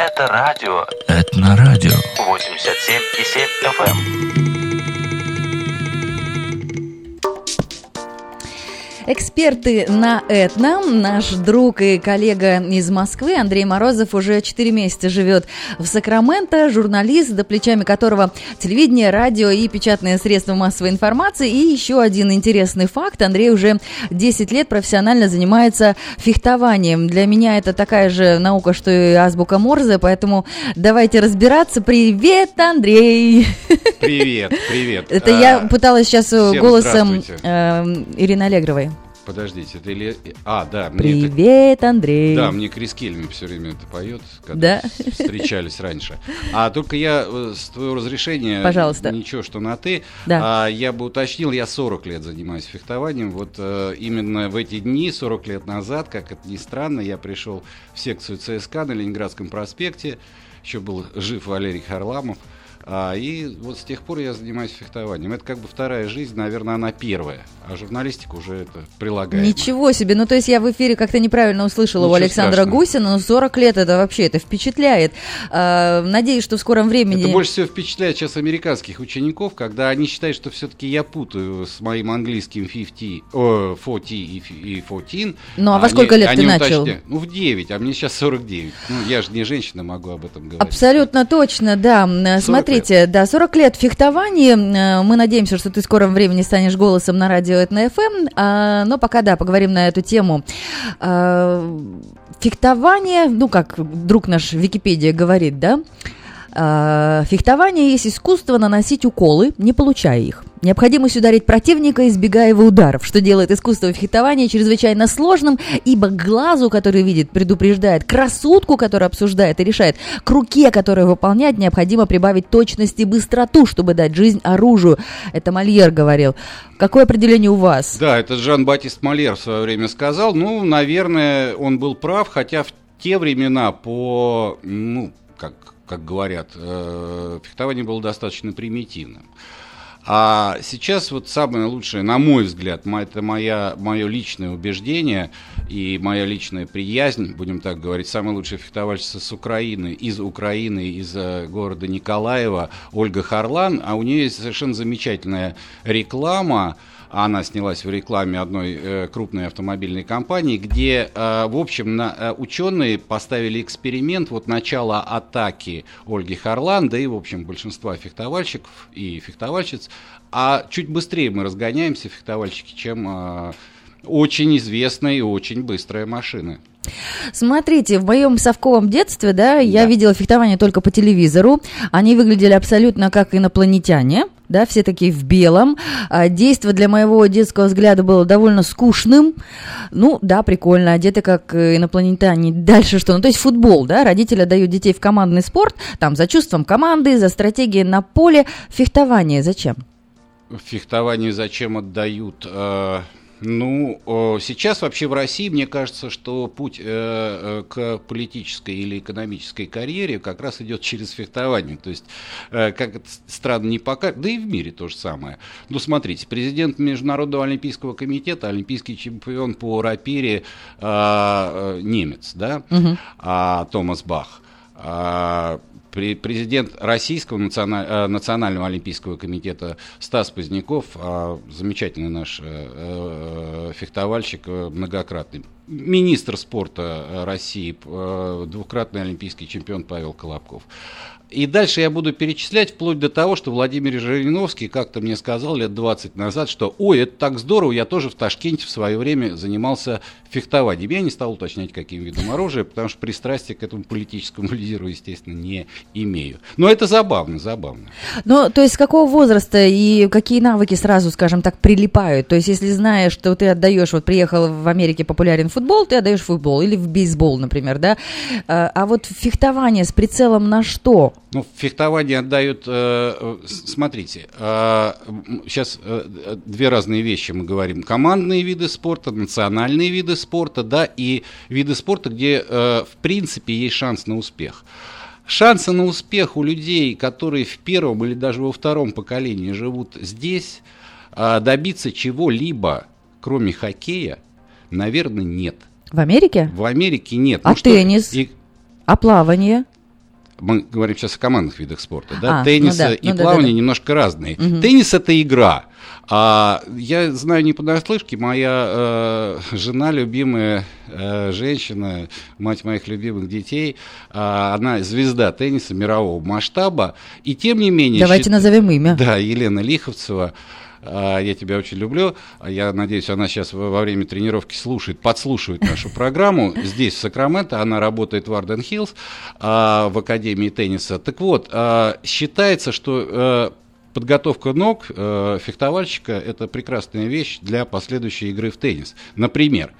Это радио. Этнорадио. 87,7 FM. Эксперты на Этно, наш друг и коллега из Москвы Андрей Морозов уже 4 месяца живет в Сакраменто, журналист, до плечами которого телевидение, радио и печатные средства массовой информации. И еще один интересный факт. Андрей уже 10 лет профессионально занимается фехтованием. Для меня это такая же наука, что и азбука Морзе, поэтому давайте разбираться. Привет, Андрей! Привет, привет. Это А, я пыталась сейчас голосом э, Ирины Аллегровой. Подождите, это или... А, да, мне это- Привет, Андрей. Да, мне Крис Кельми все время это поет, когда Да? встречались раньше. А только я, э, с твоего разрешения, Пожалуйста. ничего, что на «ты», Да. а, я бы уточнил, я 40 лет занимаюсь фехтованием. Вот э, именно в эти дни, 40 лет назад, как это ни странно, я пришел в секцию ЦСКА на Ленинградском проспекте, еще был жив Валерий Харламов. А, и вот с тех пор я занимаюсь фехтованием. Это как бы вторая жизнь, наверное, она первая. А журналистика уже это прилагает. Ничего себе. Ну, то есть я в эфире как-то неправильно услышала у Ничего Александра страшного. Гусина, но 40 лет это вообще, это впечатляет. А, надеюсь, что в скором времени... Это больше всего впечатляет сейчас американских учеников, когда они считают, что все-таки я путаю с моим английским 50, о, 40 и и 14. Ну, а во Они- сколько лет ты они начал? уточняют. Ну, в 9, а мне сейчас 49. Ну, я же не женщина, могу об этом говорить. Абсолютно точно, да. М, Смотрите, да, 40 лет фехтования. М, Мы надеемся, что ты в скором времени станешь голосом на радио Этно ФМ. А, Но пока, да, поговорим на эту тему. А, Фехтование, ну, как друг наш Википедия говорит, да, а, Фехтование есть искусство наносить уколы, не получая их. Необходимость ударить противника, избегая его ударов, что делает искусство фехтования чрезвычайно сложным, ибо глазу, который видит, предупреждает, к рассудку, который обсуждает и решает, к руке, которая выполняет, необходимо прибавить точность и быстроту, чтобы дать жизнь оружию. Это Мольер говорил. Какое определение у вас? Да, это Жан-Батист Малер в свое время сказал. Ну, наверное, он был прав, хотя в те времена по, ну, как, как говорят, э, фехтование было достаточно примитивным. А сейчас вот самое лучшее, на мой взгляд, это моя, мое личное убеждение и моя личная приязнь, будем так говорить, самая лучшая фехтовальщица с Украины, из Украины, из э, города Николаева, Ольга Харлан, а у нее есть совершенно замечательная реклама, она снялась в рекламе одной э, крупной автомобильной компании, где, э, в общем, э, ученые поставили эксперимент, вот начало атаки Ольги Харлан, да и, в общем, большинства фехтовальщиков и фехтовальщиц, а чуть быстрее мы разгоняемся, фехтовальщики, чем очень известная и очень быстрая машина. Смотрите, в моем совковом детстве, да, я Да. видела фехтование только по телевизору. Они выглядели абсолютно как инопланетяне. Да, все такие в белом. А, Действо для моего детского взгляда было довольно скучным. Ну, да, прикольно, одеты как э, инопланетяне. Дальше что? Ну, то есть футбол, да, родители отдают детей в командный спорт, там, за чувством команды, за стратегией на поле. Фехтование зачем? Фехтование зачем отдают? Ну, сейчас вообще в России, мне кажется, что путь э, э, к политической или экономической карьере как раз идет через фехтование. То есть, э, как это странно не пока, да и в мире то же самое. Ну, смотрите, президент Международного олимпийского комитета, олимпийский чемпион по рапире э, немец, да, а, Томас Бах. А, Президент Российского национа- э, национального олимпийского комитета Стас Поздняков, а, замечательный наш э, э, фехтовальщик, многократный министр спорта России, двукратный олимпийский чемпион Павел Колобков. И дальше я буду перечислять вплоть до того, что Владимир Жириновский как-то мне сказал лет 20 назад, что «Ой, это так здорово, я тоже в Ташкенте в свое время занимался фехтованием». Я не стал уточнять, каким видом оружия, потому что пристрастия к этому политическому лидеру, естественно, не имею. Но это забавно, забавно. Ну, то есть с какого возраста и какие навыки сразу, скажем так, прилипают? То есть если знаешь, что ты отдаешь, вот приехал в Америке популярен футбол, ты отдаешь футбол или в бейсбол, например, да? А, а вот фехтование с прицелом на что? Ну, фехтование отдают, э, э, смотрите, сейчас две разные вещи мы говорим. Командные виды спорта, национальные виды спорта, да, и виды спорта, где, э, в принципе, есть шанс на успех. Шансы на успех у людей, которые в первом или даже во втором поколении живут здесь, э, добиться чего-либо, кроме хоккея, наверное, нет. В Америке? В Америке нет. А Ну что, теннис? и- А плавание? Мы говорим сейчас о командных видах спорта, да, А, теннис ну да, и ну да, плавание да, да. немножко разные. Теннис это игра. А я знаю не понаслышке, моя э, жена, любимая э, женщина, мать моих любимых детей, а, она звезда тенниса мирового масштаба, и тем не менее... Давайте счит- назовем имя. Да, Елена Лиховцева. А, Я тебя очень люблю. А Я надеюсь, она сейчас во время тренировки слушает, подслушивает нашу программу. Здесь, в Сакраменто, она работает в Арден Хиллз, в Академии тенниса. Так вот, а, считается, что э, подготовка ног э, фехтовальщика – это прекрасная вещь для последующей игры в теннис. Например,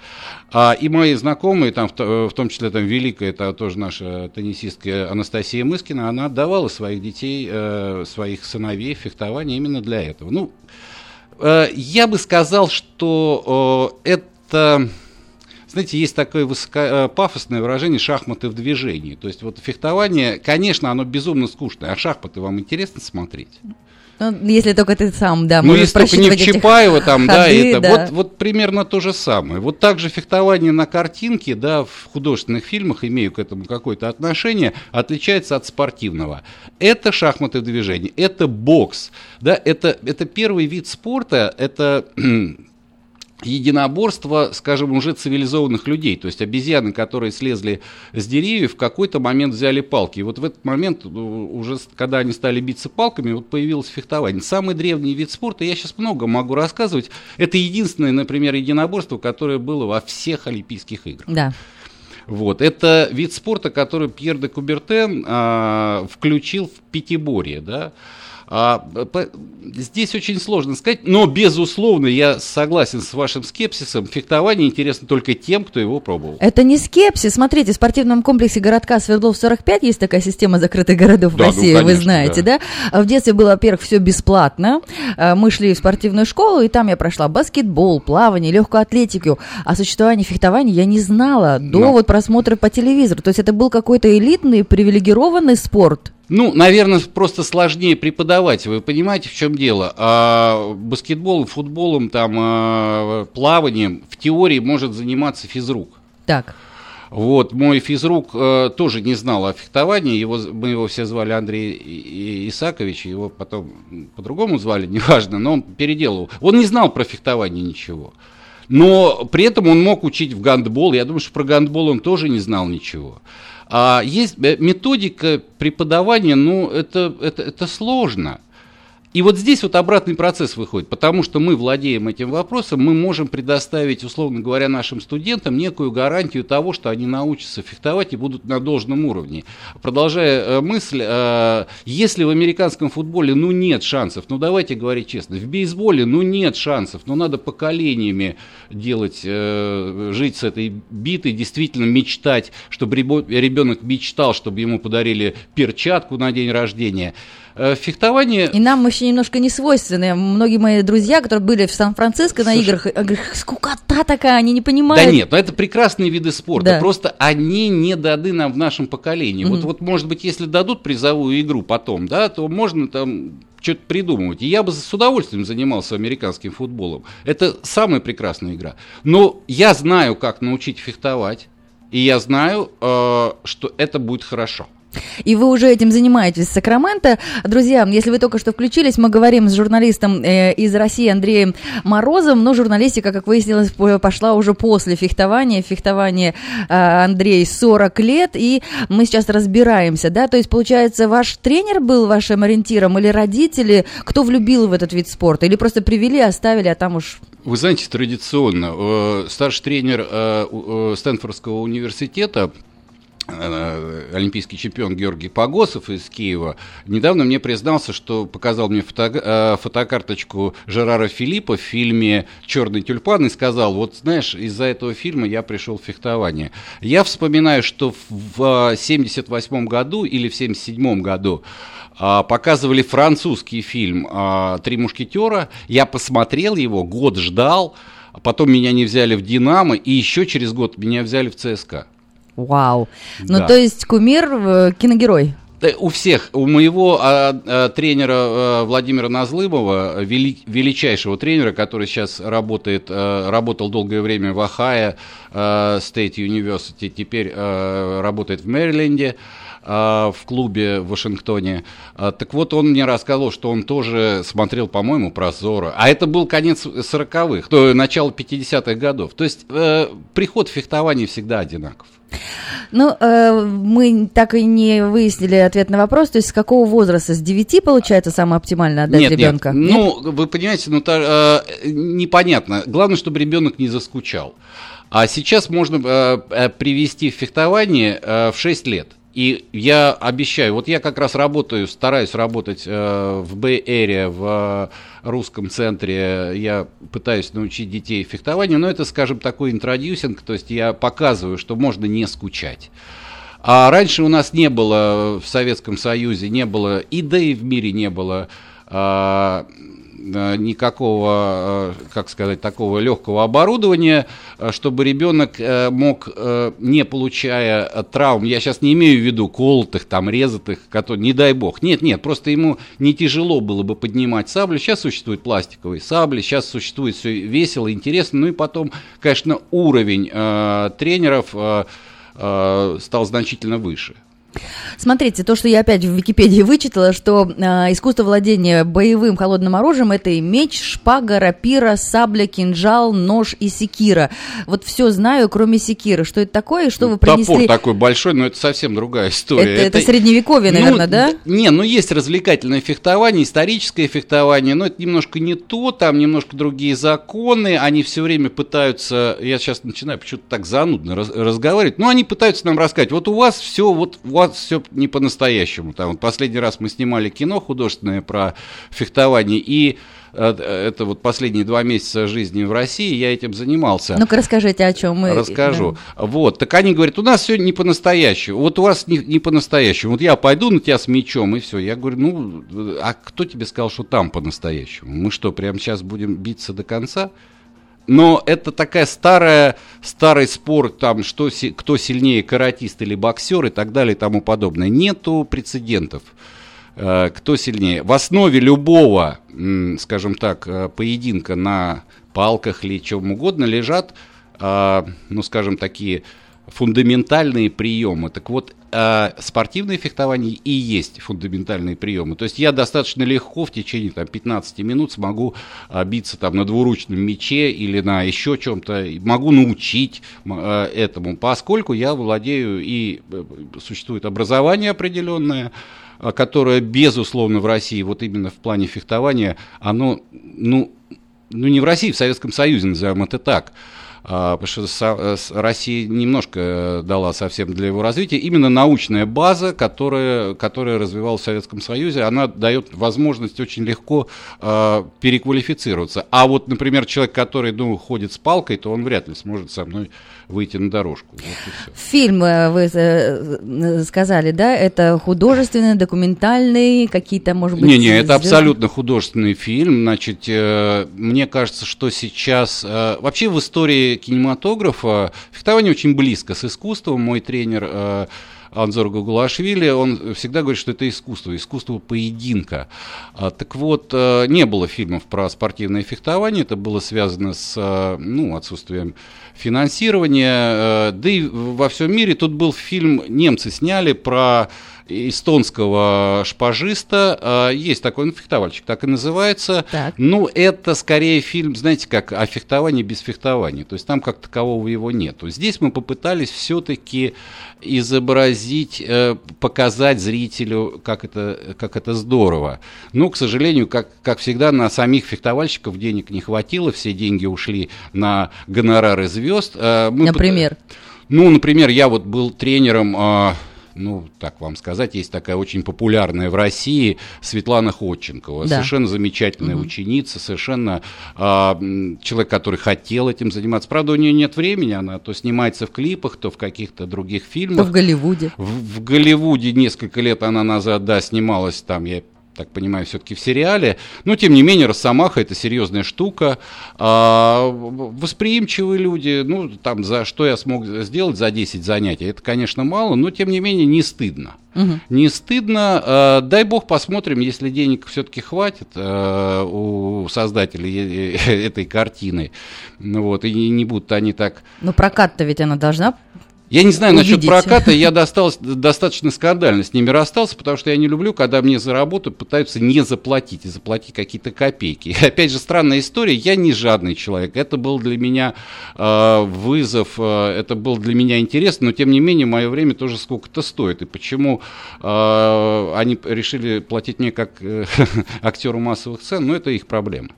а, и мои знакомые, там, в, в том числе там великая, это тоже наша теннисистка Анастасия Мыскина, она отдавала своих детей, э, своих сыновей фехтование именно для этого. Ну, Э, Я бы сказал, что э, это, знаете, есть такое высоко, э, пафосное выражение «шахматы в движении». То есть вот фехтование, конечно, оно безумно скучное, а шахматы вам интересно смотреть? Ну, если только ты сам, да, ну, если только не в Чапаева там, да, ходы, это да. Вот, вот примерно то же самое. Вот так же фехтование на картинке, да, в художественных фильмах, имею к этому какое-то отношение, отличается от спортивного. Это шахматы в движении, это бокс, да, это, это первый вид спорта, это единоборство, скажем, уже цивилизованных людей. То есть обезьяны, которые слезли с деревьев, в какой-то момент взяли палки. И вот в этот момент, э, уже когда они стали биться палками, вот появилось фехтование. Самый древний вид спорта, я сейчас много могу рассказывать, это единственное, например, единоборство, которое было во всех Олимпийских играх. Да. Вот. Это вид спорта, который Пьер де Кубертен а, включил в пятиборье. Да? А, по- здесь очень сложно сказать, но, безусловно, я согласен с вашим скепсисом. Фехтование интересно только тем, кто его пробовал. Это не скепсис. Смотрите, в спортивном комплексе городка Свердлов 45 есть такая система закрытых городов Да, в ну, России, вы конечно, знаете, да. да? В детстве было, во-первых, все бесплатно. А, Мы шли в спортивную школу, и там я прошла баскетбол, плавание, легкую атлетику. О существовании фехтования я не знала до Ну. вот просмотра по телевизору. То есть это был какой-то элитный, привилегированный спорт. Ну, наверное, просто сложнее преподавать. Вы понимаете, в чем дело? А, баскетболом, футболом, там, а, плаванием в теории может заниматься физрук. Так. Вот, мой физрук э, тоже не знал о фехтовании, его, мы его все звали Андрей Исакович, его потом по-другому звали, неважно, но он переделал. Он не знал про фехтование ничего. Но при этом он мог учить в гандбол, я думаю, что про гандбол он тоже не знал ничего. А есть э, методика преподавания, ну, это, это, это сложно. И вот здесь вот обратный процесс выходит, потому что мы владеем этим вопросом, мы можем предоставить, условно говоря, нашим студентам некую гарантию того, что они научатся фехтовать и будут на должном уровне. Продолжая э, мысль, э, если в американском футболе, ну, нет шансов, ну, давайте говорить честно, в бейсболе, ну, нет шансов, ну, надо поколениями делать, э, жить с этой битой, действительно мечтать, чтобы ребенок мечтал, чтобы ему подарили перчатку на день рождения. Э, Фехтование... И нам еще немножко не свойственны. Многие мои друзья, которые были в Сан-Франциско на играх, я говорю, скукота такая, они не понимают. Да нет, но это прекрасные виды спорта. Да. Просто они не даны нам в нашем поколении. Вот, вот, может быть, если дадут призовую игру потом, да, то можно там что-то придумывать. И я бы с удовольствием занимался американским футболом. Это самая прекрасная игра. Но я знаю, как научить фехтовать. И я знаю, э, что это будет хорошо. И вы уже этим занимаетесь в Сакраменто. Друзья, если вы только что включились, мы говорим с журналистом э, из России Андреем Морозом, но журналистика, как выяснилось, по- пошла уже после фехтования. Фехтование э, Андрей 40 лет, и мы сейчас разбираемся, да, то есть, получается, ваш тренер был вашим ориентиром или родители, кто влюбил в этот вид спорта, или просто привели, оставили, а там уж... Вы знаете, традиционно э, старший тренер Стэнфордского университета олимпийский чемпион Георгий Погосов из Киева недавно мне признался, что показал мне фото, э, фотокарточку Жерара Филиппа в фильме «Черный тюльпан» и сказал, вот знаешь, из-за этого фильма я пришел в фехтование. Я вспоминаю, что в 78 году или в 77 году а, показывали французский фильм «Три мушкетера». Я посмотрел его, год ждал, а потом меня не взяли в «Динамо», и еще через год меня взяли в ЦСКА. Вау. Ну, Да. то есть кумир, э, киногерой. У всех, у моего а, а, тренера а, Владимира Назлымова, вели- величайшего тренера, который сейчас работает, а, работал долгое время в Ohio а, State University, теперь а, работает в Мэриленде, в клубе в Вашингтоне. Так вот, он мне рассказывал, что он тоже смотрел, по-моему, про Зоро. А это был конец 40-х, то начало 50-х годов. То есть э, приход в фехтование всегда одинаков. Ну, э, мы так и не выяснили ответ на вопрос, то есть с какого возраста? С 9 получается самое оптимальное отдать нет, ребенка? Нет. Ну, вы понимаете, ну, та, э, непонятно. Главное, чтобы ребенок не заскучал. А сейчас можно э, э привести в фехтование э, в 6 лет. И я обещаю, вот я как раз работаю, стараюсь работать э, в Area, в э, русском центре, я пытаюсь научить детей фехтованию, но это, скажем, такой интродюсинг, то есть я показываю, что можно не скучать. А раньше у нас не было в Советском Союзе, не было, и да и в мире не было э, Э, никакого, э, как сказать, такого легкого оборудования, э, чтобы ребенок мог, не получая травм, я сейчас не имею в виду колотых, там, резатых, которые, не дай бог, нет, нет, просто ему не тяжело было бы поднимать саблю, сейчас существуют пластиковые сабли, сейчас существует все весело, интересно, ну и потом, конечно, уровень э, тренеров э, э, стал значительно выше. Смотрите, то, что я опять в Википедии вычитала, что э, искусство владения боевым холодным оружием это и меч, шпага, рапира, сабля, кинжал, нож и секира. Вот все знаю, кроме секиры. Что это такое и что вы принесли? Топор такой большой, но это совсем другая история. Это, это, это средневековье, наверное, ну, да? Не, ну есть развлекательное фехтование, историческое фехтование, но это немножко не то, там немножко другие законы, они все время пытаются, я сейчас начинаю почему-то так занудно раз, разговаривать, но они пытаются нам рассказать, вот у вас все, вот у вас все не по-настоящему. Там, вот последний раз мы снимали кино художественное про фехтование, и э, это вот последние два месяца жизни в России я этим занимался. Ну-ка расскажите, о чем мы... Расскажу. Да. Вот, так они говорят, у нас все не по-настоящему. Вот у вас не, не по-настоящему. Вот я пойду на тебя с мечом, и все. Я говорю, ну, а кто тебе сказал, что там по-настоящему? Мы что, прямо сейчас будем биться до конца? Но это такая старая, старый спор, там, что, кто сильнее, каратист или боксер и так далее и тому подобное. Нету прецедентов э, кто сильнее. В основе любого, скажем так, э, поединка на палках или чем угодно лежат, э, ну, скажем, такие фундаментальные приемы. Так вот, э, спортивное фехтование и есть фундаментальные приемы. То есть я достаточно легко в течение там, 15 минут смогу э, биться там, на двуручном мече или на еще чем-то, могу научить э, этому, поскольку я владею и э, существует образование определенное, которое, безусловно, в России, вот именно в плане фехтования, оно, ну, ну не в России, в Советском Союзе, назовем это так, а, потому что э, Россия немножко э, дала совсем для его развития. Именно научная база, которая, которая развивалась в Советском Союзе, она дает возможность очень легко э, переквалифицироваться. А вот, например, человек, который ну, ходит с палкой, то он вряд ли сможет со мной выйти на дорожку. Вот Фильм, вы сказали, да, это художественный, документальный, какие-то, может быть... Не-не, это абсолютно художественный фильм. Значит, мне кажется, что сейчас... Вообще в истории кинематографа фехтование очень близко с искусством. Мой тренер э, Анзор Гугулашвили, он всегда говорит, что это искусство, искусство поединка. А, так вот, э, не было фильмов про спортивное фехтование, это было связано с э, ну, отсутствием финансирования, да и во всем мире. Тут был фильм, немцы сняли про эстонского шпажиста. А, есть такой ну, фехтовальщик, так и называется. Так. Ну, это скорее фильм, знаете, как о фехтовании без фехтования. То есть там как такового его нету. Здесь мы попытались все-таки изобразить, э, показать зрителю, как это, как это здорово. Но, к сожалению, как, как всегда, на самих фехтовальщиков денег не хватило. Все деньги ушли на гонорары звезд. А, мы Например? Ну, например, я вот был тренером а, ну, так вам сказать, есть такая очень популярная в России Светлана Ходченкова. Да. Совершенно замечательная угу. ученица, совершенно э, человек, который хотел этим заниматься. Правда, у нее нет времени, она то снимается в клипах, то в каких-то других фильмах. То в Голливуде. В, в Голливуде несколько лет она назад, да, снималась там, я так понимаю, все-таки в сериале. Но, тем не менее, Росомаха – это серьезная штука. А, восприимчивые люди, ну, там, за что я смог сделать за 10 занятий, это, конечно, мало, но, тем не менее, не стыдно. Угу. Не стыдно. А, дай бог посмотрим, если денег все-таки хватит а, у создателей этой картины. Ну, вот, и не будут они так... Ну, прокат-то ведь она должна Я не знаю насчет проката, я достал, достаточно скандально с ними расстался, потому что я не люблю, когда мне за работу пытаются не заплатить, и заплатить какие-то копейки. И опять же, странная история, я не жадный человек, это был для меня э, вызов, э, это был для меня интересно, но тем не менее, мое время тоже сколько-то стоит. И почему э, они решили платить мне как э, актеру массовых сцен, ну это их проблема.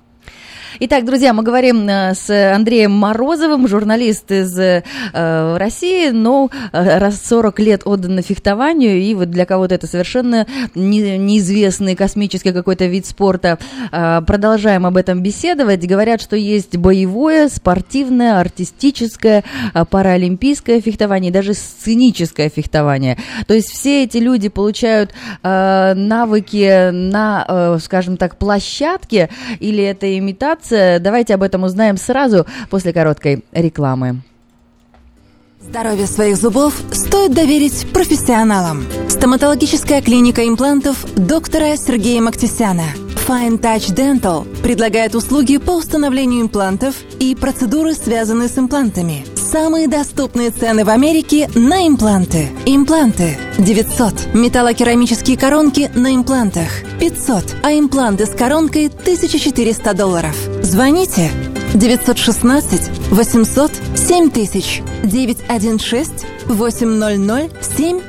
Итак, друзья, мы говорим э, с Андреем Морозовым, журналист из э, России, но э, раз 40 лет отдано фехтованию, и вот для кого-то это совершенно не, неизвестный космический какой-то вид спорта. Э, продолжаем об этом беседовать. Говорят, что есть боевое, спортивное, артистическое, э, паралимпийское фехтование, даже сценическое фехтование. То есть все эти люди получают э, навыки на, э, скажем так, площадке, или это имитация? Давайте об этом узнаем сразу после короткой рекламы. Здоровье своих зубов стоит доверить профессионалам. Стоматологическая клиника имплантов доктора Сергея Мактисяна. Fine Touch Dental предлагает услуги по установлению имплантов и процедуры, связанные с имплантами. Самые доступные цены в Америке на импланты. Импланты 900. Металлокерамические коронки на имплантах 500. А импланты с коронкой 1400 долларов. Звоните 916 800 7000 916 800 7000.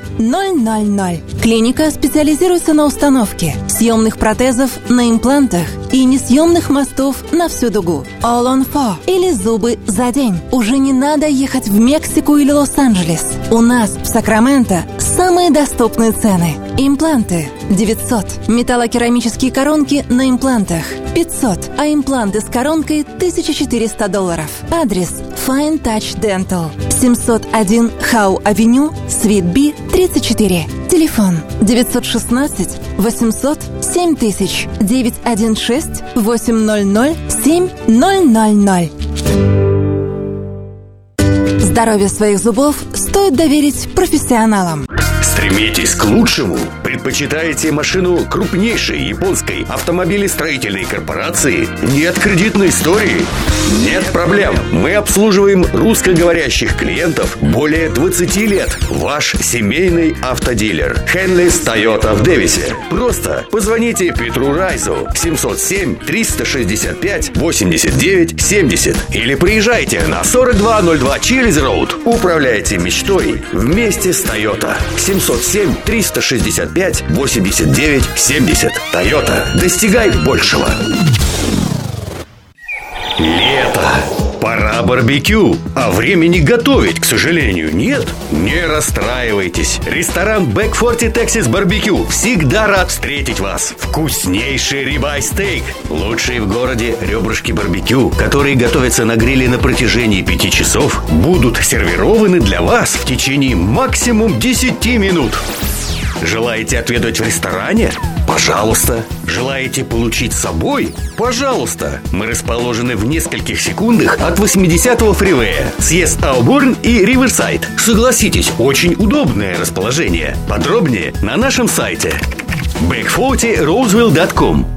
Клиника специализируется на установке съемных протезов на имплантах и несъемных мостов на всю дугу. All on four или зубы за день. Уже не надо ехать в Мексику или Лос-Анджелес. У нас в Сакраменто самые доступные цены. Импланты 900. Металлокерамические коронки на имплантах 500. А импланты с коронкой 1400 долларов. Адрес Fine Touch Dental 701 Хау Авеню, Свит Би, 34. Телефон 916 800 7000 916 800 7000. Здоровье своих зубов стоит доверить профессионалам. Стремитесь к лучшему? Предпочитаете машину крупнейшей японской автомобилестроительной корпорации? Нет кредитной истории? Нет проблем. Мы обслуживаем русскоговорящих клиентов более 20 лет. Ваш семейный автодилер. Хенлис Тойота в Дэвисе. Просто позвоните Петру Райзу 707 365 89 70 или приезжайте на 4202 Чилиз Роуд. Управляйте мечтой вместе с Тойота. 707 365 89 70. Тойота. Достигай большего. Лето. Пора барбекю. А времени готовить, к сожалению, нет. Не расстраивайтесь. Ресторан 40 Texas Барбекю всегда рад встретить вас. Вкуснейший рибай стейк. Лучшие в городе ребрышки барбекю, которые готовятся на гриле на протяжении пяти часов, будут сервированы для вас в течение максимум 10 минут. Желаете отведать в ресторане? Пожалуйста. Желаете получить с собой? Пожалуйста. Мы расположены в нескольких секундах от 80-го фривея. Съезд Ауборн и Риверсайд. Согласитесь, очень удобное расположение. Подробнее на нашем сайте back40roseville.com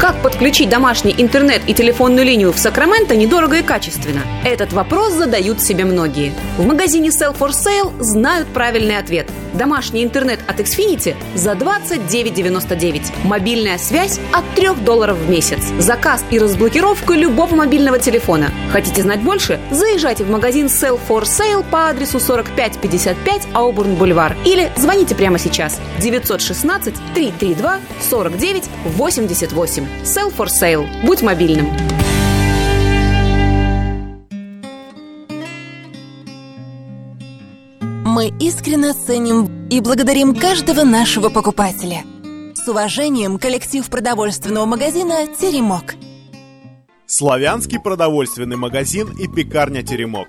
Как подключить домашний интернет и телефонную линию в Сакраменто недорого и качественно? Этот вопрос задают себе многие. В магазине Sell for Sale знают правильный ответ. Домашний интернет от Xfinity за 29,99. Мобильная связь от 3 долларов в месяц. Заказ и разблокировка любого мобильного телефона. Хотите знать больше? Заезжайте в магазин Sell for Sale по адресу 4555 Аубурн Бульвар или звоните прямо сейчас 916 332 49 88. Sell for Sale. Будь мобильным. Мы искренне ценим и благодарим каждого нашего покупателя. С уважением, коллектив продовольственного магазина «Теремок». Славянский продовольственный магазин и пекарня «Теремок».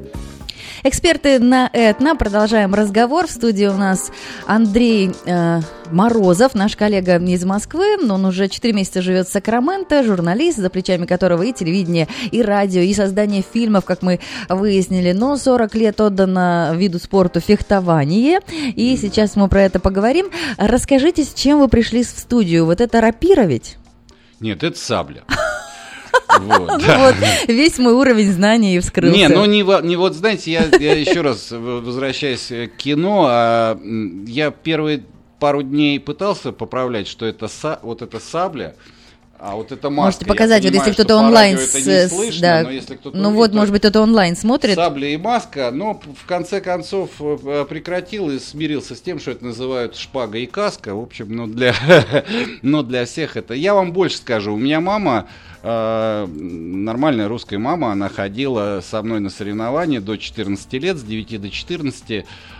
Эксперты на Этно. Продолжаем разговор. В студии у нас Андрей э, Морозов, наш коллега из Москвы. Он уже 4 месяца живет в Сакраменто, журналист, за плечами которого и телевидение, и радио, и создание фильмов, как мы выяснили. Но 40 лет отдано виду спорту фехтование. И сейчас мы про это поговорим. Расскажите, с чем вы пришли в студию? Вот это рапира ведь? Нет, это сабля. Вот, вот весь мой уровень знаний вскрылся. Не, ну не, не вот, знаете, я, я еще раз возвращаясь к кино, а, я первые пару дней пытался поправлять, что это са, вот эта сабля, а вот это маска, Можете показать, понимаю, вот если кто-то онлайн, с, слышно, да. ну увидит, вот, может быть, кто-то онлайн смотрит. Сабля и маска, но в конце концов э, прекратил и смирился с тем, что это называют шпага и каска. В общем, ну для, но для всех это. Я вам больше скажу, у меня мама э, нормальная русская мама, она ходила со мной на соревнования до 14 лет, с 9 до 14,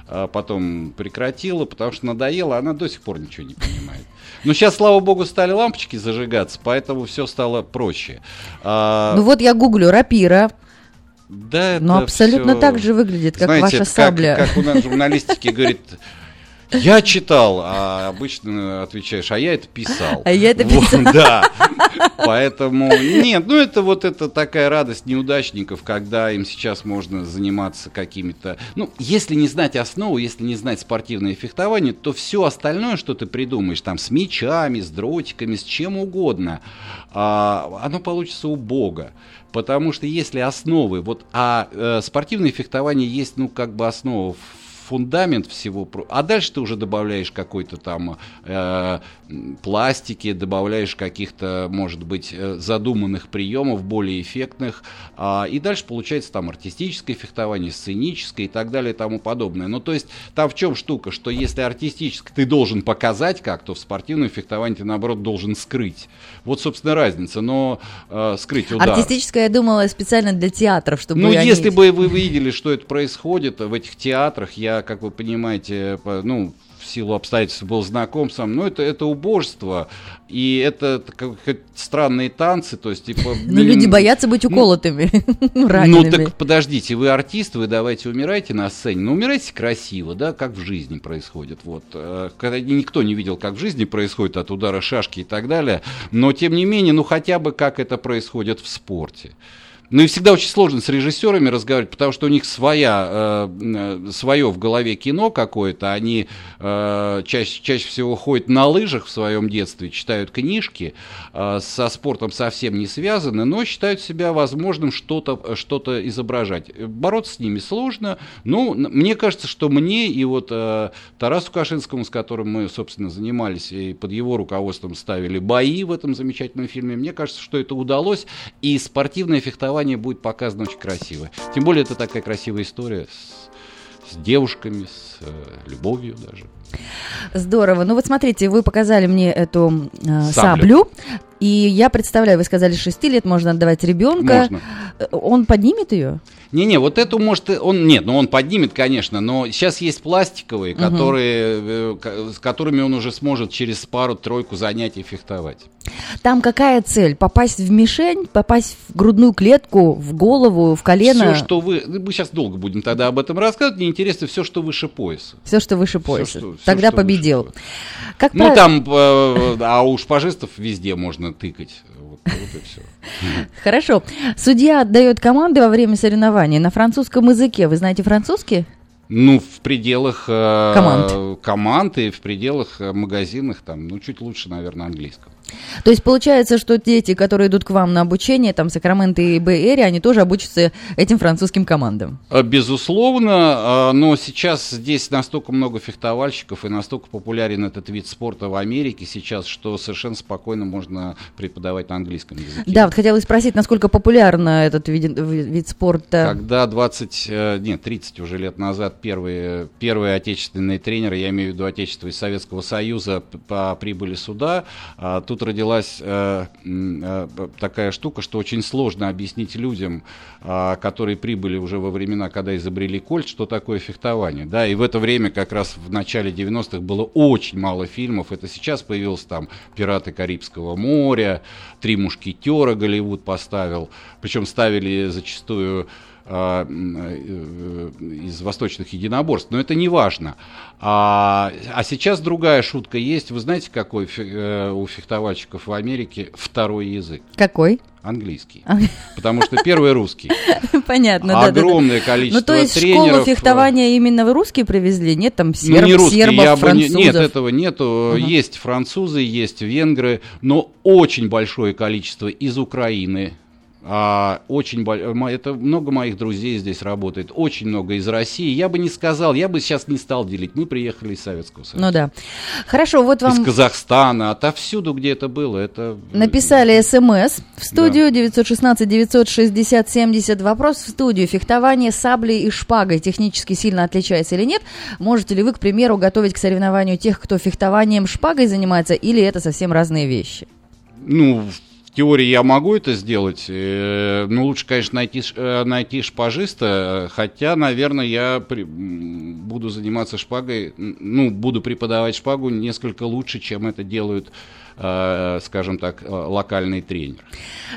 э, потом прекратила, потому что надоело, она до сих пор ничего не понимает. Но сейчас, слава богу, стали лампочки зажигаться, поэтому все стало проще. А... Ну вот я гуглю рапира. Да, Но абсолютно все... так же выглядит, как Знаете, ваша сабля. Как, как у нас в журналистике говорит, я читал, а обычно отвечаешь, а я это писал. А я это писал. Вот, да. Поэтому нет, ну это вот это такая радость неудачников, когда им сейчас можно заниматься какими-то. Ну, если не знать основу, если не знать спортивное фехтование, то все остальное, что ты придумаешь, там с мечами, с дротиками, с чем угодно, а, оно получится у Бога. Потому что если основы, вот, а э, спортивное фехтование есть, ну, как бы основа фундамент всего. А дальше ты уже добавляешь какой-то там э, пластики, добавляешь каких-то, может быть, э, задуманных приемов, более эффектных. А, и дальше получается там артистическое фехтование, сценическое и так далее и тому подобное. Ну, то есть там в чем штука, что если артистическое ты должен показать как, то в спортивном фехтовании ты, наоборот, должен скрыть. Вот, собственно, разница, но э, скрыть удар. Артистическое, я думала, специально для театров, чтобы Ну, они... если бы вы видели, что это происходит в этих театрах, я как вы понимаете, ну, в силу обстоятельств был знаком сам, но это, это убожество, и это как, странные танцы, то есть типа... Ну, люди боятся быть ну, уколотыми, ну, ну, так подождите, вы артист, вы давайте умирайте на сцене, но умирайте красиво, да, как в жизни происходит, вот. Э, когда никто не видел, как в жизни происходит от удара шашки и так далее, но тем не менее, ну, хотя бы как это происходит в спорте. Ну и всегда очень сложно с режиссерами разговаривать, потому что у них своя, э, э свое в голове кино какое-то. Они э, чаще, чаще всего ходят на лыжах в своем детстве, читают книжки, э, со спортом совсем не связаны, но считают себя возможным что-то что изображать. Бороться с ними сложно. Ну, мне кажется, что мне и вот э, Тарасу Кашинскому, с которым мы, собственно, занимались и под его руководством ставили бои в этом замечательном фильме, мне кажется, что это удалось. И спортивное фехтование соревнование будет показано очень красиво. Тем более это такая красивая история с, с девушками, с э, любовью даже. Здорово. Ну вот смотрите, вы показали мне эту э, саблю. саблю. И я представляю, вы сказали, 6 лет можно отдавать ребенка. Можно. Э, он поднимет ее? Не-не, вот эту может он нет, ну он поднимет, конечно, но сейчас есть пластиковые, угу. которые, э, с которыми он уже сможет через пару-тройку занятий фехтовать. Там какая цель? Попасть в мишень, попасть в грудную клетку, в голову, в колено? Все, что вы... Ну, мы сейчас долго будем тогда об этом рассказывать. Мне интересно все, что выше пояса. Все, что выше пояса. Все, что, тогда все, победил. Как ну, прав... там, э, а у шпажистов везде можно тыкать. Вот, вот и все. Хорошо. Судья отдает команды во время соревнований на французском языке. Вы знаете французский? Ну, в пределах э, команд. команд и в пределах э, магазинах, там, ну, чуть лучше, наверное, английского. То есть получается, что дети, которые идут к вам на обучение, там, Сакраменто и Бэй-Эри, они тоже обучатся этим французским командам? А, безусловно, а, но сейчас здесь настолько много фехтовальщиков и настолько популярен этот вид спорта в Америке сейчас, что совершенно спокойно можно преподавать на английском языке. Да, вот хотела спросить, насколько популярна этот вид, вид спорта? Когда 20, э, нет, 30 уже лет назад первые, первые отечественные тренеры, я имею в виду отечество из Советского Союза, прибыли сюда, а родилась э, э, такая штука, что очень сложно объяснить людям, э, которые прибыли уже во времена, когда изобрели кольт, что такое фехтование. Да, и в это время, как раз в начале 90-х, было очень мало фильмов. Это сейчас появился там «Пираты Карибского моря», «Три мушкетера» Голливуд поставил. Причем ставили зачастую из восточных единоборств, но это не важно. А, а сейчас другая шутка есть. Вы знаете, какой э, у фехтовальщиков в Америке второй язык? Какой? Английский. Потому что первый русский. Понятно, да. Огромное количество Ну, то есть тренеров. школу фехтования именно в русские привезли? Нет там Ну, серб, не русские, сербов, я бы не- французов? нет, этого нету. Есть французы, есть венгры, но очень большое количество из Украины. А, очень это много моих друзей здесь работает, очень много из России. Я бы не сказал, я бы сейчас не стал делить. Мы приехали из Советского Союза, Ну да. Хорошо, вот из вам Казахстана, отовсюду, где это было. Это написали смс в студию 916-960-70. Вопрос в студию. Фехтование саблей и шпагой технически сильно отличается или нет? Можете ли вы, к примеру, готовить к соревнованию тех, кто фехтованием шпагой занимается, или это совсем разные вещи? Ну, в теории я могу это сделать, э, но лучше, конечно, найти, э, найти шпажиста, хотя, наверное, я при- буду заниматься шпагой, ну, буду преподавать шпагу несколько лучше, чем это делают, э, скажем так, локальный тренер.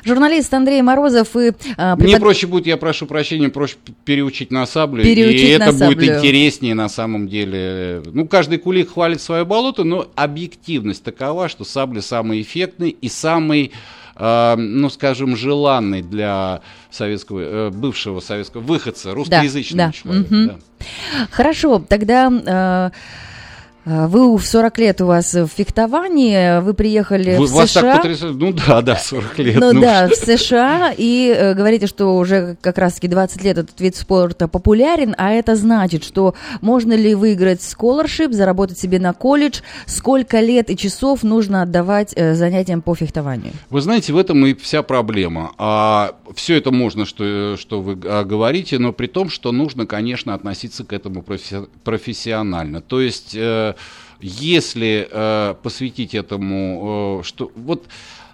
Журналист Андрей Морозов и а, Мне препод- проще будет, я прошу прощения, проще переучить на саблю, Переучить и это будет саблю. интереснее на самом деле. Ну, каждый кулик хвалит свое болото, но объективность такова, что сабля самый эффектный и самый, э, ну, скажем, желанный для советского, э, бывшего советского выходца, русскоязычного да, человека. мгм. да. Хорошо, тогда э, вы в 40 лет у вас в фехтовании, вы приехали Вы- в вас США. так потрясает? Ну да, да, 40 лет. Ну, ну да, в США, и э, говорите, что уже как раз-таки 20 лет этот вид спорта популярен, а это значит, что можно ли выиграть scholarship, заработать себе на колледж, сколько лет и часов нужно отдавать э, занятиям по фехтованию? Вы знаете, в этом и вся проблема. А, все это можно, что, что вы а, говорите, но при том, что нужно, конечно, относиться к этому профи- профессионально. То есть, э, если э, посвятить этому, э, что вот.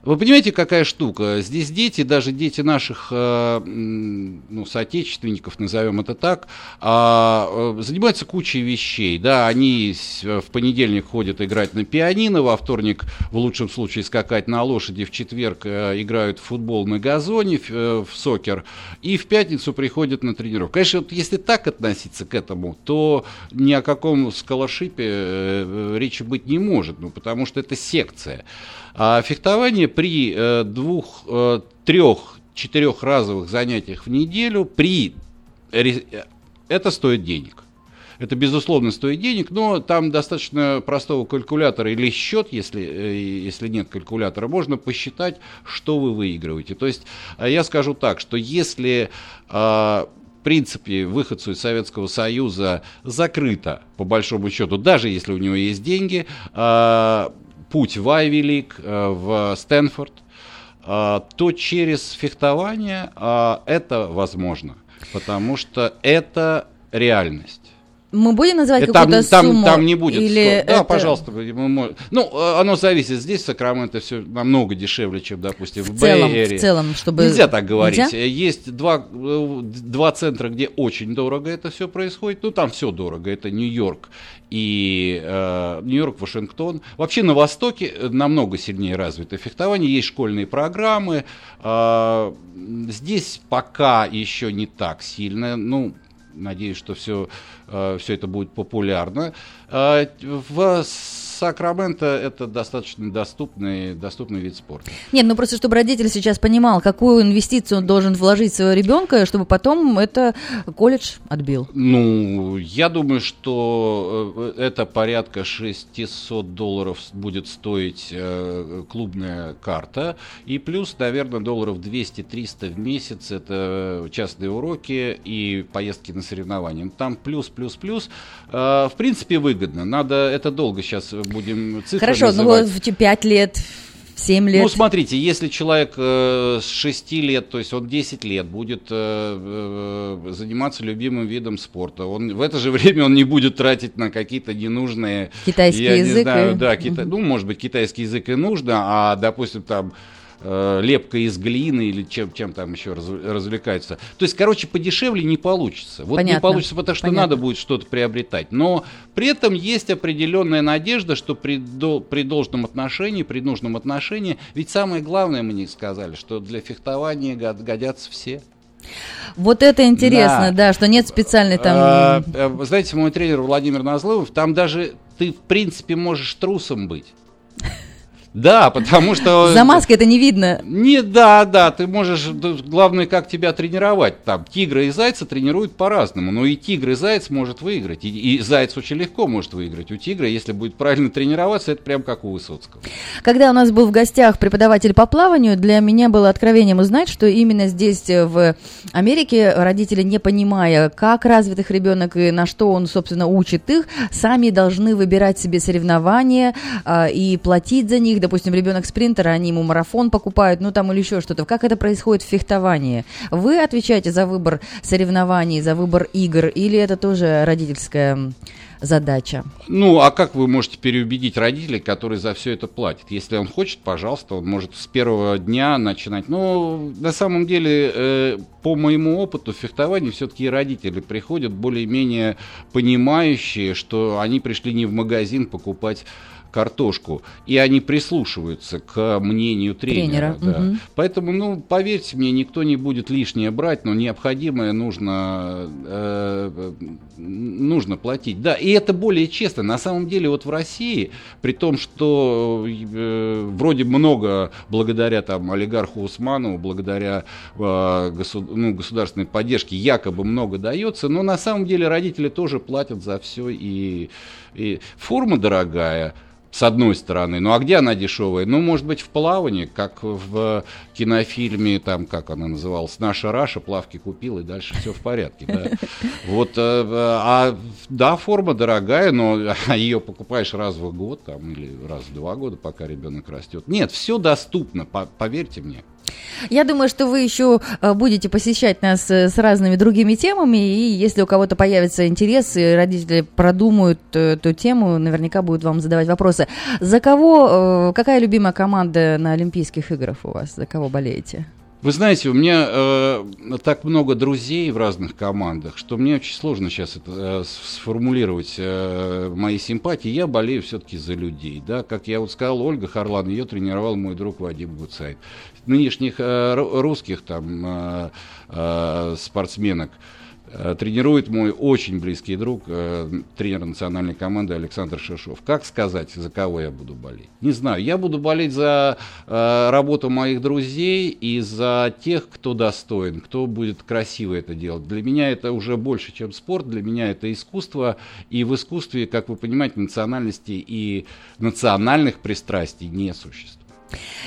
Вы понимаете, какая штука? Здесь дети, даже дети наших э, ну, соотечественников, назовем это так, а, э, занимаются кучей вещей. Да, они в понедельник ходят играть на пианино, во вторник, в лучшем случае, скакать на лошади, в четверг э, играют в футбол на газоне, в, сокер, и в пятницу приходят на тренировку. Конечно, вот если так относиться к этому, то ни о каком скалошипе э, речи быть не может, ну, потому что это секция. А фехтование при э, двух, э, трех, четырехразовых занятиях в неделю, при э, это стоит денег. Это, безусловно, стоит денег, но там достаточно простого калькулятора или счет, если, если нет калькулятора, можно посчитать, что вы выигрываете. То есть я скажу так, что если э, в принципе, выходцу из Советского Союза закрыто, по большому счету, даже если у него есть деньги, э, путь в Айви Лиг, э, в Стэнфорд, э, то через фехтование э, это возможно, потому что это реальность. Мы будем называть Э, Там, какую-то там, сумму? там не будет. Или сто- Да, это- пожалуйста. мы можем- Ну, э, оно зависит. Здесь в Сакраменто все намного дешевле, чем, допустим, в, В целом, в целом, чтобы... Нельзя так говорить. Нельзя? Э, Есть два, два центра, где очень дорого это все происходит. Ну, там все дорого. Это Нью-Йорк и э, Нью-Йорк, Вашингтон. Вообще на Востоке намного сильнее развито фехтование. Есть школьные программы. Э, здесь пока еще не так сильно. Ну, надеюсь, что все, все это будет популярно. Э, в Сакраменто это достаточно доступный, доступный вид спорта. Нет, ну просто чтобы родитель сейчас понимал, какую инвестицию он должен вложить в своего ребенка, чтобы потом это колледж отбил. Ну, я думаю, что э, это порядка 600 долларов будет стоить э, клубная карта. И плюс, наверное, долларов 200-300 в месяц это частные уроки и поездки на соревнования. Там плюс, плюс, плюс. Э, В принципе, выгодно. Надо, это долго сейчас будем цифры Хорошо, ну называть. вот в 5 лет, 7 лет. Ну, смотрите, если человек э, с 6 лет, то есть он 10 лет будет э, э, заниматься любимым видом спорта, он в это же время он не будет тратить на какие-то ненужные... Китайский я язык Не знаю, и- да, кита- ну, может быть, китайский язык и нужно, а, допустим, там э, лепка из глины или чем, чем там еще раз- развлекаются. То есть, короче, подешевле не получится. Вот не Понятно. получится, потому что Понятно. надо будет что-то приобретать. Но при этом есть определенная надежда, что при, до- при должном отношении, при нужном отношении, ведь самое главное мы не сказали, что для фехтования год- годятся все. Вот это интересно, да, Да. что нет специальной там... А, э, знаете, мой тренер Владимир Назловов, там даже ты, в принципе, можешь трусом быть. Да, потому что... За маской это не видно. Не, да, да, ты можешь, главное, как тебя тренировать. Там тигра и зайца тренируют по-разному, но и тигр и заяц может выиграть, и, и заяц очень легко может выиграть. У тигра, если будет правильно тренироваться, это прям как у Высоцкого. Когда у нас был в гостях преподаватель по плаванию, для меня было откровением узнать, что именно здесь, э, в Америке, родители, не понимая, как развит их ребенок и на что он, собственно, учит их, сами должны выбирать себе соревнования а, и платить за них. Допустим, ребенок спринтер, они ему марафон покупают, ну там или еще что-то. Как это происходит в фехтовании? Вы отвечаете за выбор соревнований, за выбор игр, или это тоже родительская задача? Ну, а как вы можете переубедить родителей, которые за все это платят? Если он хочет, пожалуйста, он может с первого дня начинать. Но на самом деле, э, по моему опыту в фехтовании, все-таки родители приходят более-менее понимающие, что они пришли не в магазин покупать картошку, и они прислушиваются к мнению тренера. Тренера, да. мгм. Поэтому, ну, поверьте мне, никто не будет лишнее брать, но необходимое нужно, э, нужно платить. Да, и это более честно. На самом деле, вот в России, при том, что э, вроде много благодаря там олигарху Усманову, благодаря э, госу- ну, государственной поддержке якобы много дается, но на самом деле родители тоже платят за все и, и форма дорогая. С одной стороны, ну а где она дешевая? Ну, может быть, в плавании, как в кинофильме, там, как она называлась, «Наша Раша», плавки купил, и дальше все в порядке. да. Вот, э, а, да, форма дорогая, но ее покупаешь раз в год, там, или раз в два года, пока ребенок растет. Нет, все доступно, по- поверьте мне. Я думаю, что вы еще э, будете посещать нас э, с разными другими темами, и если у кого-то появится интерес, и родители продумают э, эту тему, наверняка будут вам задавать вопросы. За кого, какая любимая команда на Олимпийских играх у вас? За кого болеете? Вы знаете, у меня э, так много друзей в разных командах, что мне очень сложно сейчас это, э, сформулировать э, мои симпатии. Я болею все-таки за людей. Да? Как я вот сказал, Ольга Харлан, ее тренировал мой друг Вадим Гуцайт. Нынешних э, ру- русских там э, э, спортсменок тренирует мой очень близкий друг, тренер национальной команды Александр Шишов. Как сказать, за кого я буду болеть? Не знаю. Я буду болеть за работу моих друзей и за тех, кто достоин, кто будет красиво это делать. Для меня это уже больше, чем спорт, для меня это искусство. И в искусстве, как вы понимаете, национальности и национальных пристрастий не существует.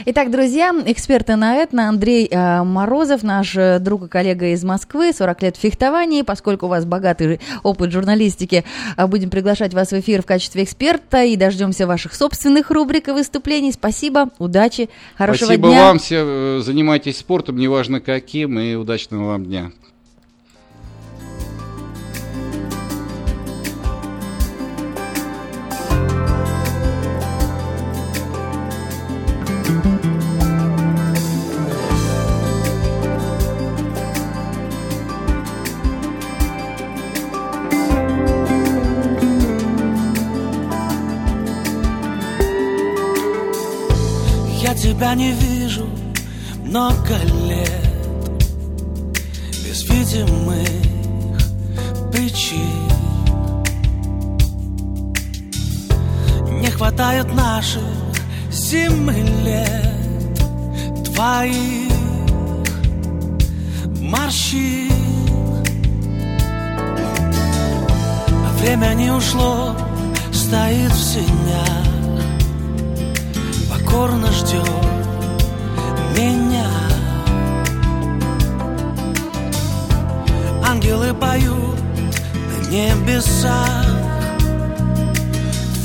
Итак, друзья, эксперты на этно Андрей э, Морозов, наш э, друг и коллега из Москвы, 40 лет в фехтовании. Поскольку у вас богатый опыт журналистики, э, будем приглашать вас в эфир в качестве эксперта и дождемся ваших собственных рубрик и выступлений. Спасибо, удачи, хорошего Спасибо дня. вам, все э, занимайтесь спортом, неважно каким, и удачного вам дня. Тебя не вижу много лет Без видимых причин. Не хватает наших зимы лет Твоих морщин. Время не ушло, стоит в синях покорно ждет меня. Ангелы поют на небесах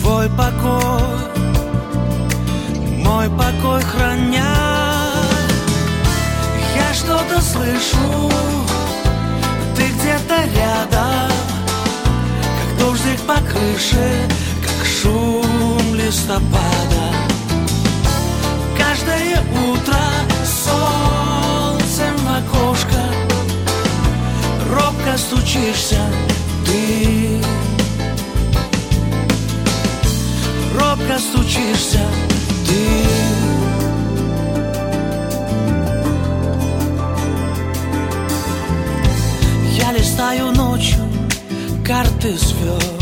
Твой покой, мой покой храня. Я что-то слышу, ты где-то рядом Как дождик по крыше, как шум листопада каждое утро солнцем в окошко. Робко стучишься ты. Робко стучишься ты. Я листаю ночью карты звезд,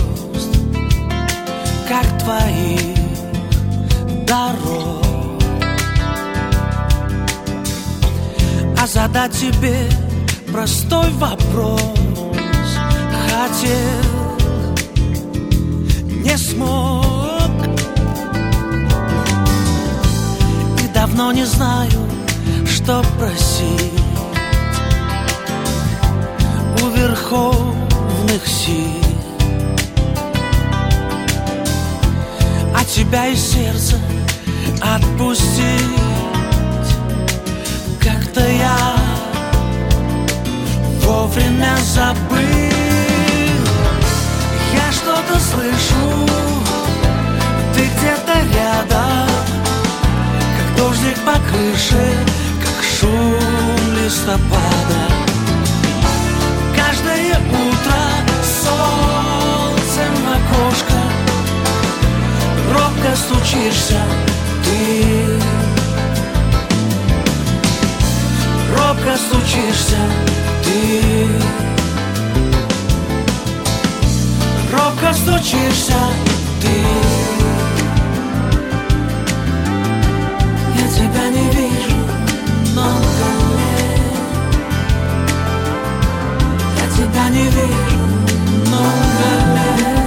как твои дорог. Задать тебе простой вопрос хотел, не смог. И давно не знаю, что просить у верховных сил. А тебя из сердца отпустить Как-то я вовремя забыл. Я что-то слышу, ты где-то рядом Как дождик по крыше, как шум листопада. Каждое утро солнцем в окошко Робко стучишься ты Робко стучишься ты. Робко стучишься ты. Я тебя не вижу много лет Я тебя не вижу много лет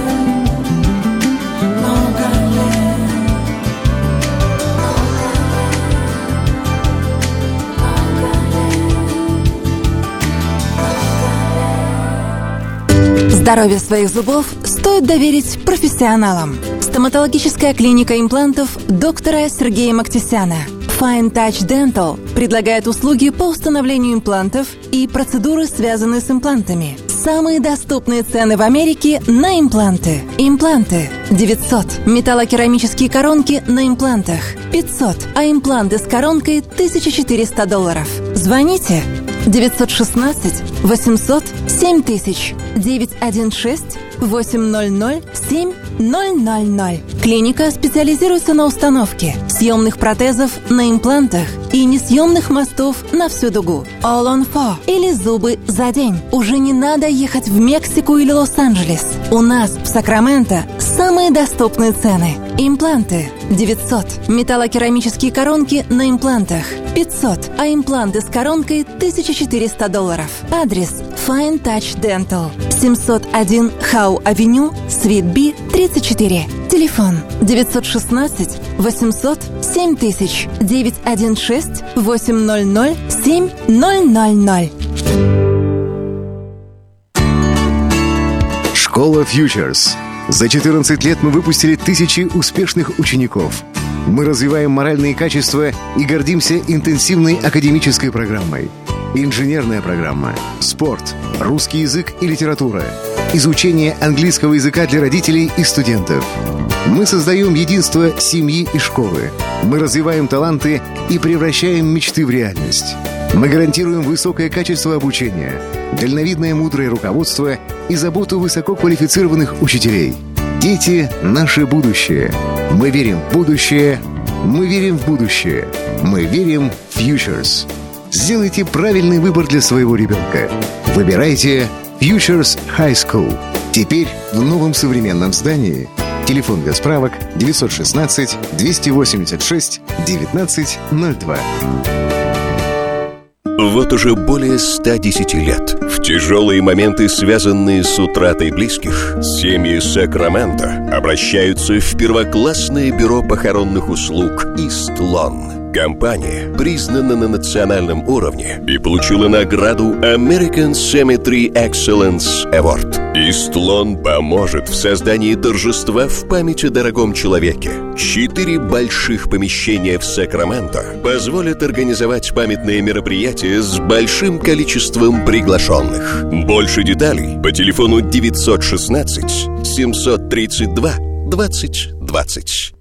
Здоровье своих зубов стоит доверить профессионалам. Стоматологическая клиника имплантов доктора Сергея Мактисяна. Fine Touch Dental предлагает услуги по установлению имплантов и процедуры, связанные с имплантами. Самые доступные цены в Америке на импланты. Импланты 900. Металлокерамические коронки на имплантах 500. А импланты с коронкой 1400 долларов. Звоните 916 800 7000 916 800 7000. Клиника специализируется на установке съемных протезов на имплантах и несъемных мостов на всю дугу. All on four или зубы за день. Уже не надо ехать в Мексику или Лос-Анджелес. У нас в Сакраменто самые доступные цены. Импланты 900. Металлокерамические коронки на имплантах 500. А импланты с коронкой 1400 долларов. Адрес Fine Touch Dental 701 Хау Авеню, Свит Би, 34. Телефон 916 800 7000 916 800 7000. Школа Futures. За 14 лет мы выпустили тысячи успешных учеников. Мы развиваем моральные качества и гордимся интенсивной академической программой. Инженерная программа, спорт, русский язык и литература, изучение английского языка для родителей и студентов. Мы создаем единство семьи и школы. Мы развиваем таланты и превращаем мечты в реальность. Мы гарантируем высокое качество обучения, дальновидное мудрое руководство и заботу высококвалифицированных учителей. Дети – наше будущее. Мы верим в будущее. Мы верим в будущее. Мы верим в Futures. Сделайте правильный выбор для своего ребенка. Выбирайте Futures High School. Теперь в новом современном здании. Телефон для справок 916 286 1902. Вот уже более 110 лет в тяжелые моменты, связанные с утратой близких, семьи Сакрамента обращаются в первоклассное бюро похоронных услуг «Истлон». Компания признана на национальном уровне и получила награду American Cemetery Excellence Award. Истлон поможет в создании торжества в память о дорогом человеке. Четыре больших помещения в Сакраменто позволят организовать памятные мероприятия с большим количеством приглашенных. Больше деталей по телефону 916 732 2020.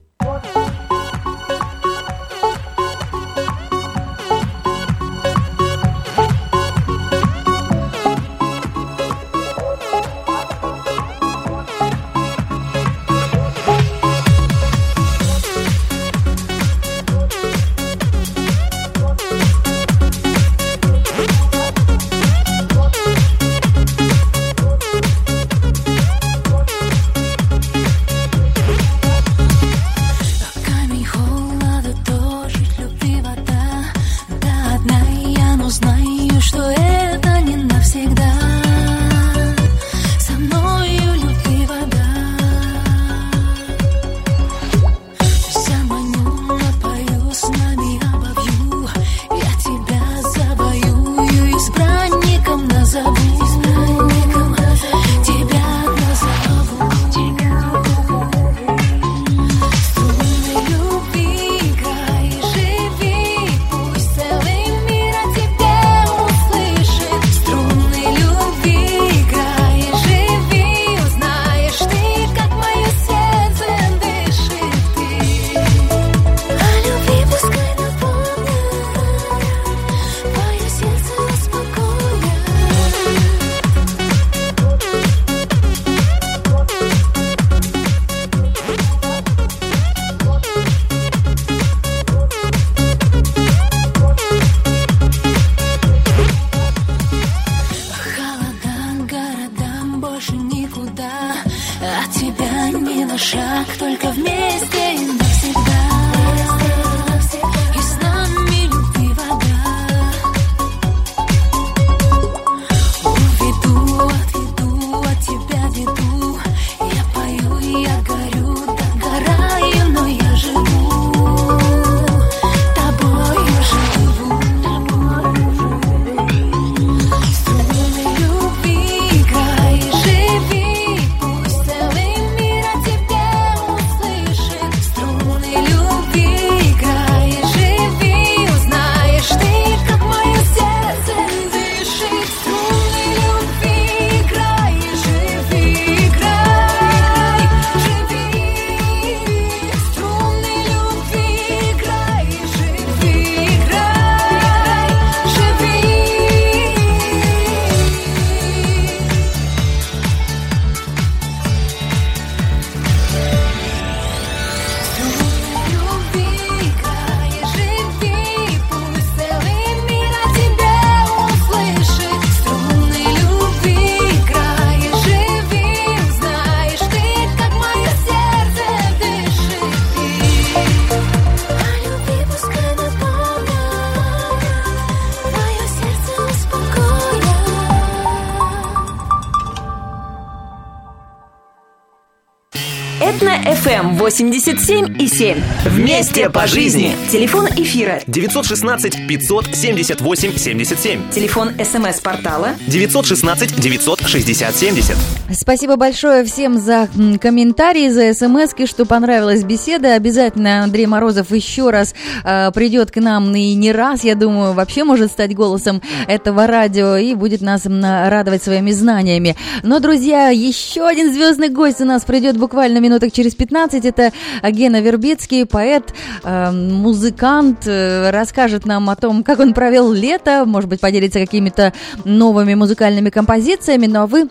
87 и 7. Вместе по жизни. Телефон эфира. 916 578 77. Телефон смс-портала. 916 960 70. Спасибо большое всем за комментарии, за смс что понравилась беседа. Обязательно Андрей Морозов еще раз э, придет к нам и не раз, я думаю, вообще может стать голосом этого радио и будет нас радовать своими знаниями. Но, друзья, еще один звездный гость у нас придет буквально минуток через 15. Это Гена Вербицкий, поэт, э, музыкант, э, расскажет нам о том, как он провел лето, может быть, поделится какими-то новыми музыкальными композициями. Ну а вы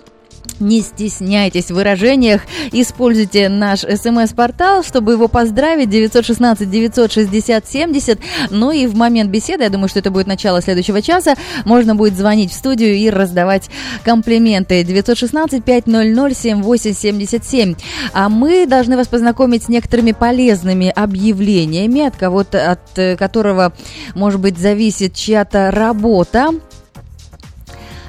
не стесняйтесь в выражениях, используйте наш смс-портал, чтобы его поздравить, 916-960-70. Ну и в момент беседы, я думаю, что это будет начало следующего часа, можно будет звонить в студию и раздавать комплименты. 916-500-7877. А мы должны вас познакомить с некоторыми полезными объявлениями, от кого-то, от э, которого, может быть, зависит чья-то работа.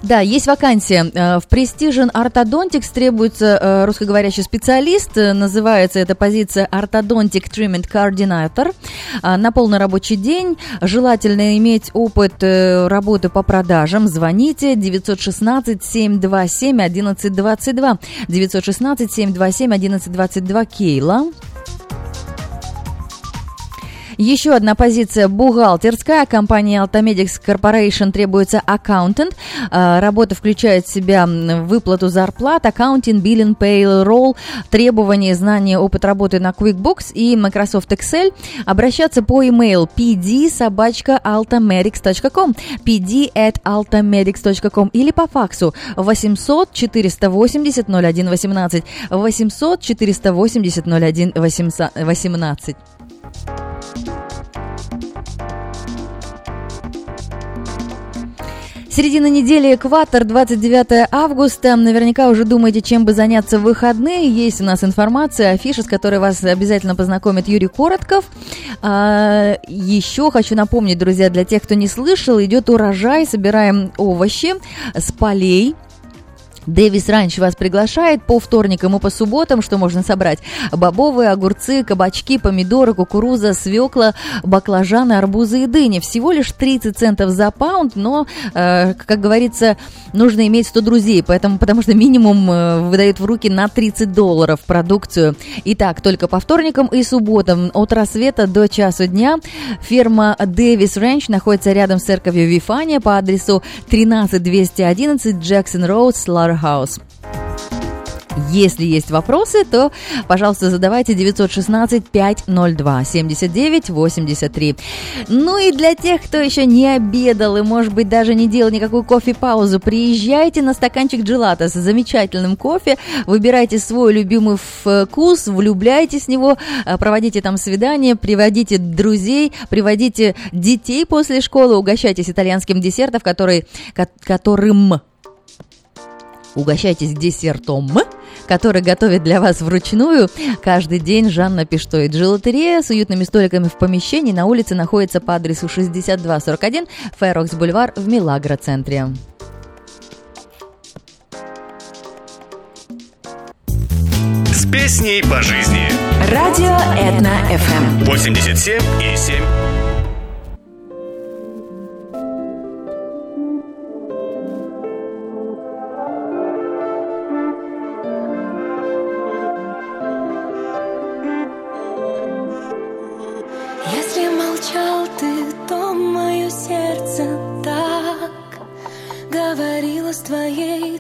Да, есть вакансия. Э, В Precision Orthodontics требуется э, русскоговорящий специалист. Э, Называется эта позиция Orthodontic Treatment Coordinator. А, На полный рабочий день. Желательно иметь опыт работы по продажам. Звоните 916-727-1122. 916-727-1122 Кейла. Еще одна позиция бухгалтерская. Компания Altamedics Corporation требуется аккаунтент. Работа включает в себя выплату зарплат, аккаунтинг, биллинг, payroll, требования, знания, опыт работы на QuickBooks и Microsoft Excel. Обращаться по email pd собачка altamedics.com pd at altamedics.com или по факсу 800 480 01 18 800 480 01 18. Середина недели, экватор, 29 августа. Наверняка уже думаете, чем бы заняться в выходные. Есть у нас информация, афиша, с которой вас обязательно познакомит Юрий Коротков. А, еще хочу напомнить, друзья, для тех, кто не слышал, идет урожай, собираем овощи с полей. Дэвис Ранч вас приглашает по вторникам и по субботам, что можно собрать. Бобовые, огурцы, кабачки, помидоры, кукуруза, свекла, баклажаны, арбузы и дыни. Всего лишь 30 центов за паунд, но, э, как говорится, нужно иметь 100 друзей, поэтому, потому что минимум э, выдают в руки на 30 долларов продукцию. Итак, только по вторникам и субботам от рассвета до часу дня ферма Davis Ranch находится рядом с церковью Вифания по адресу 13211 Jackson Road, Sloughhouse. Если есть вопросы, то, пожалуйста, задавайте 916-502-79-83. Ну и для тех, кто еще не обедал и, может быть, даже не делал никакую кофе-паузу, приезжайте на стаканчик джелата с замечательным кофе, выбирайте свой любимый вкус, влюбляйтесь в него, а, проводите там свидания, приводите друзей, приводите детей после школы, угощайтесь итальянским десертом, который, ко- которым Угощайтесь десертом, который готовит для вас вручную каждый день Жанна Пиштоид. Желатерея с уютными столиками в помещении на улице находится по адресу 6241 Фэрокс Бульвар в Милагро-центре. С песней по жизни. Радио Этна FM. 87 и 7. Сердце так говорило с твоей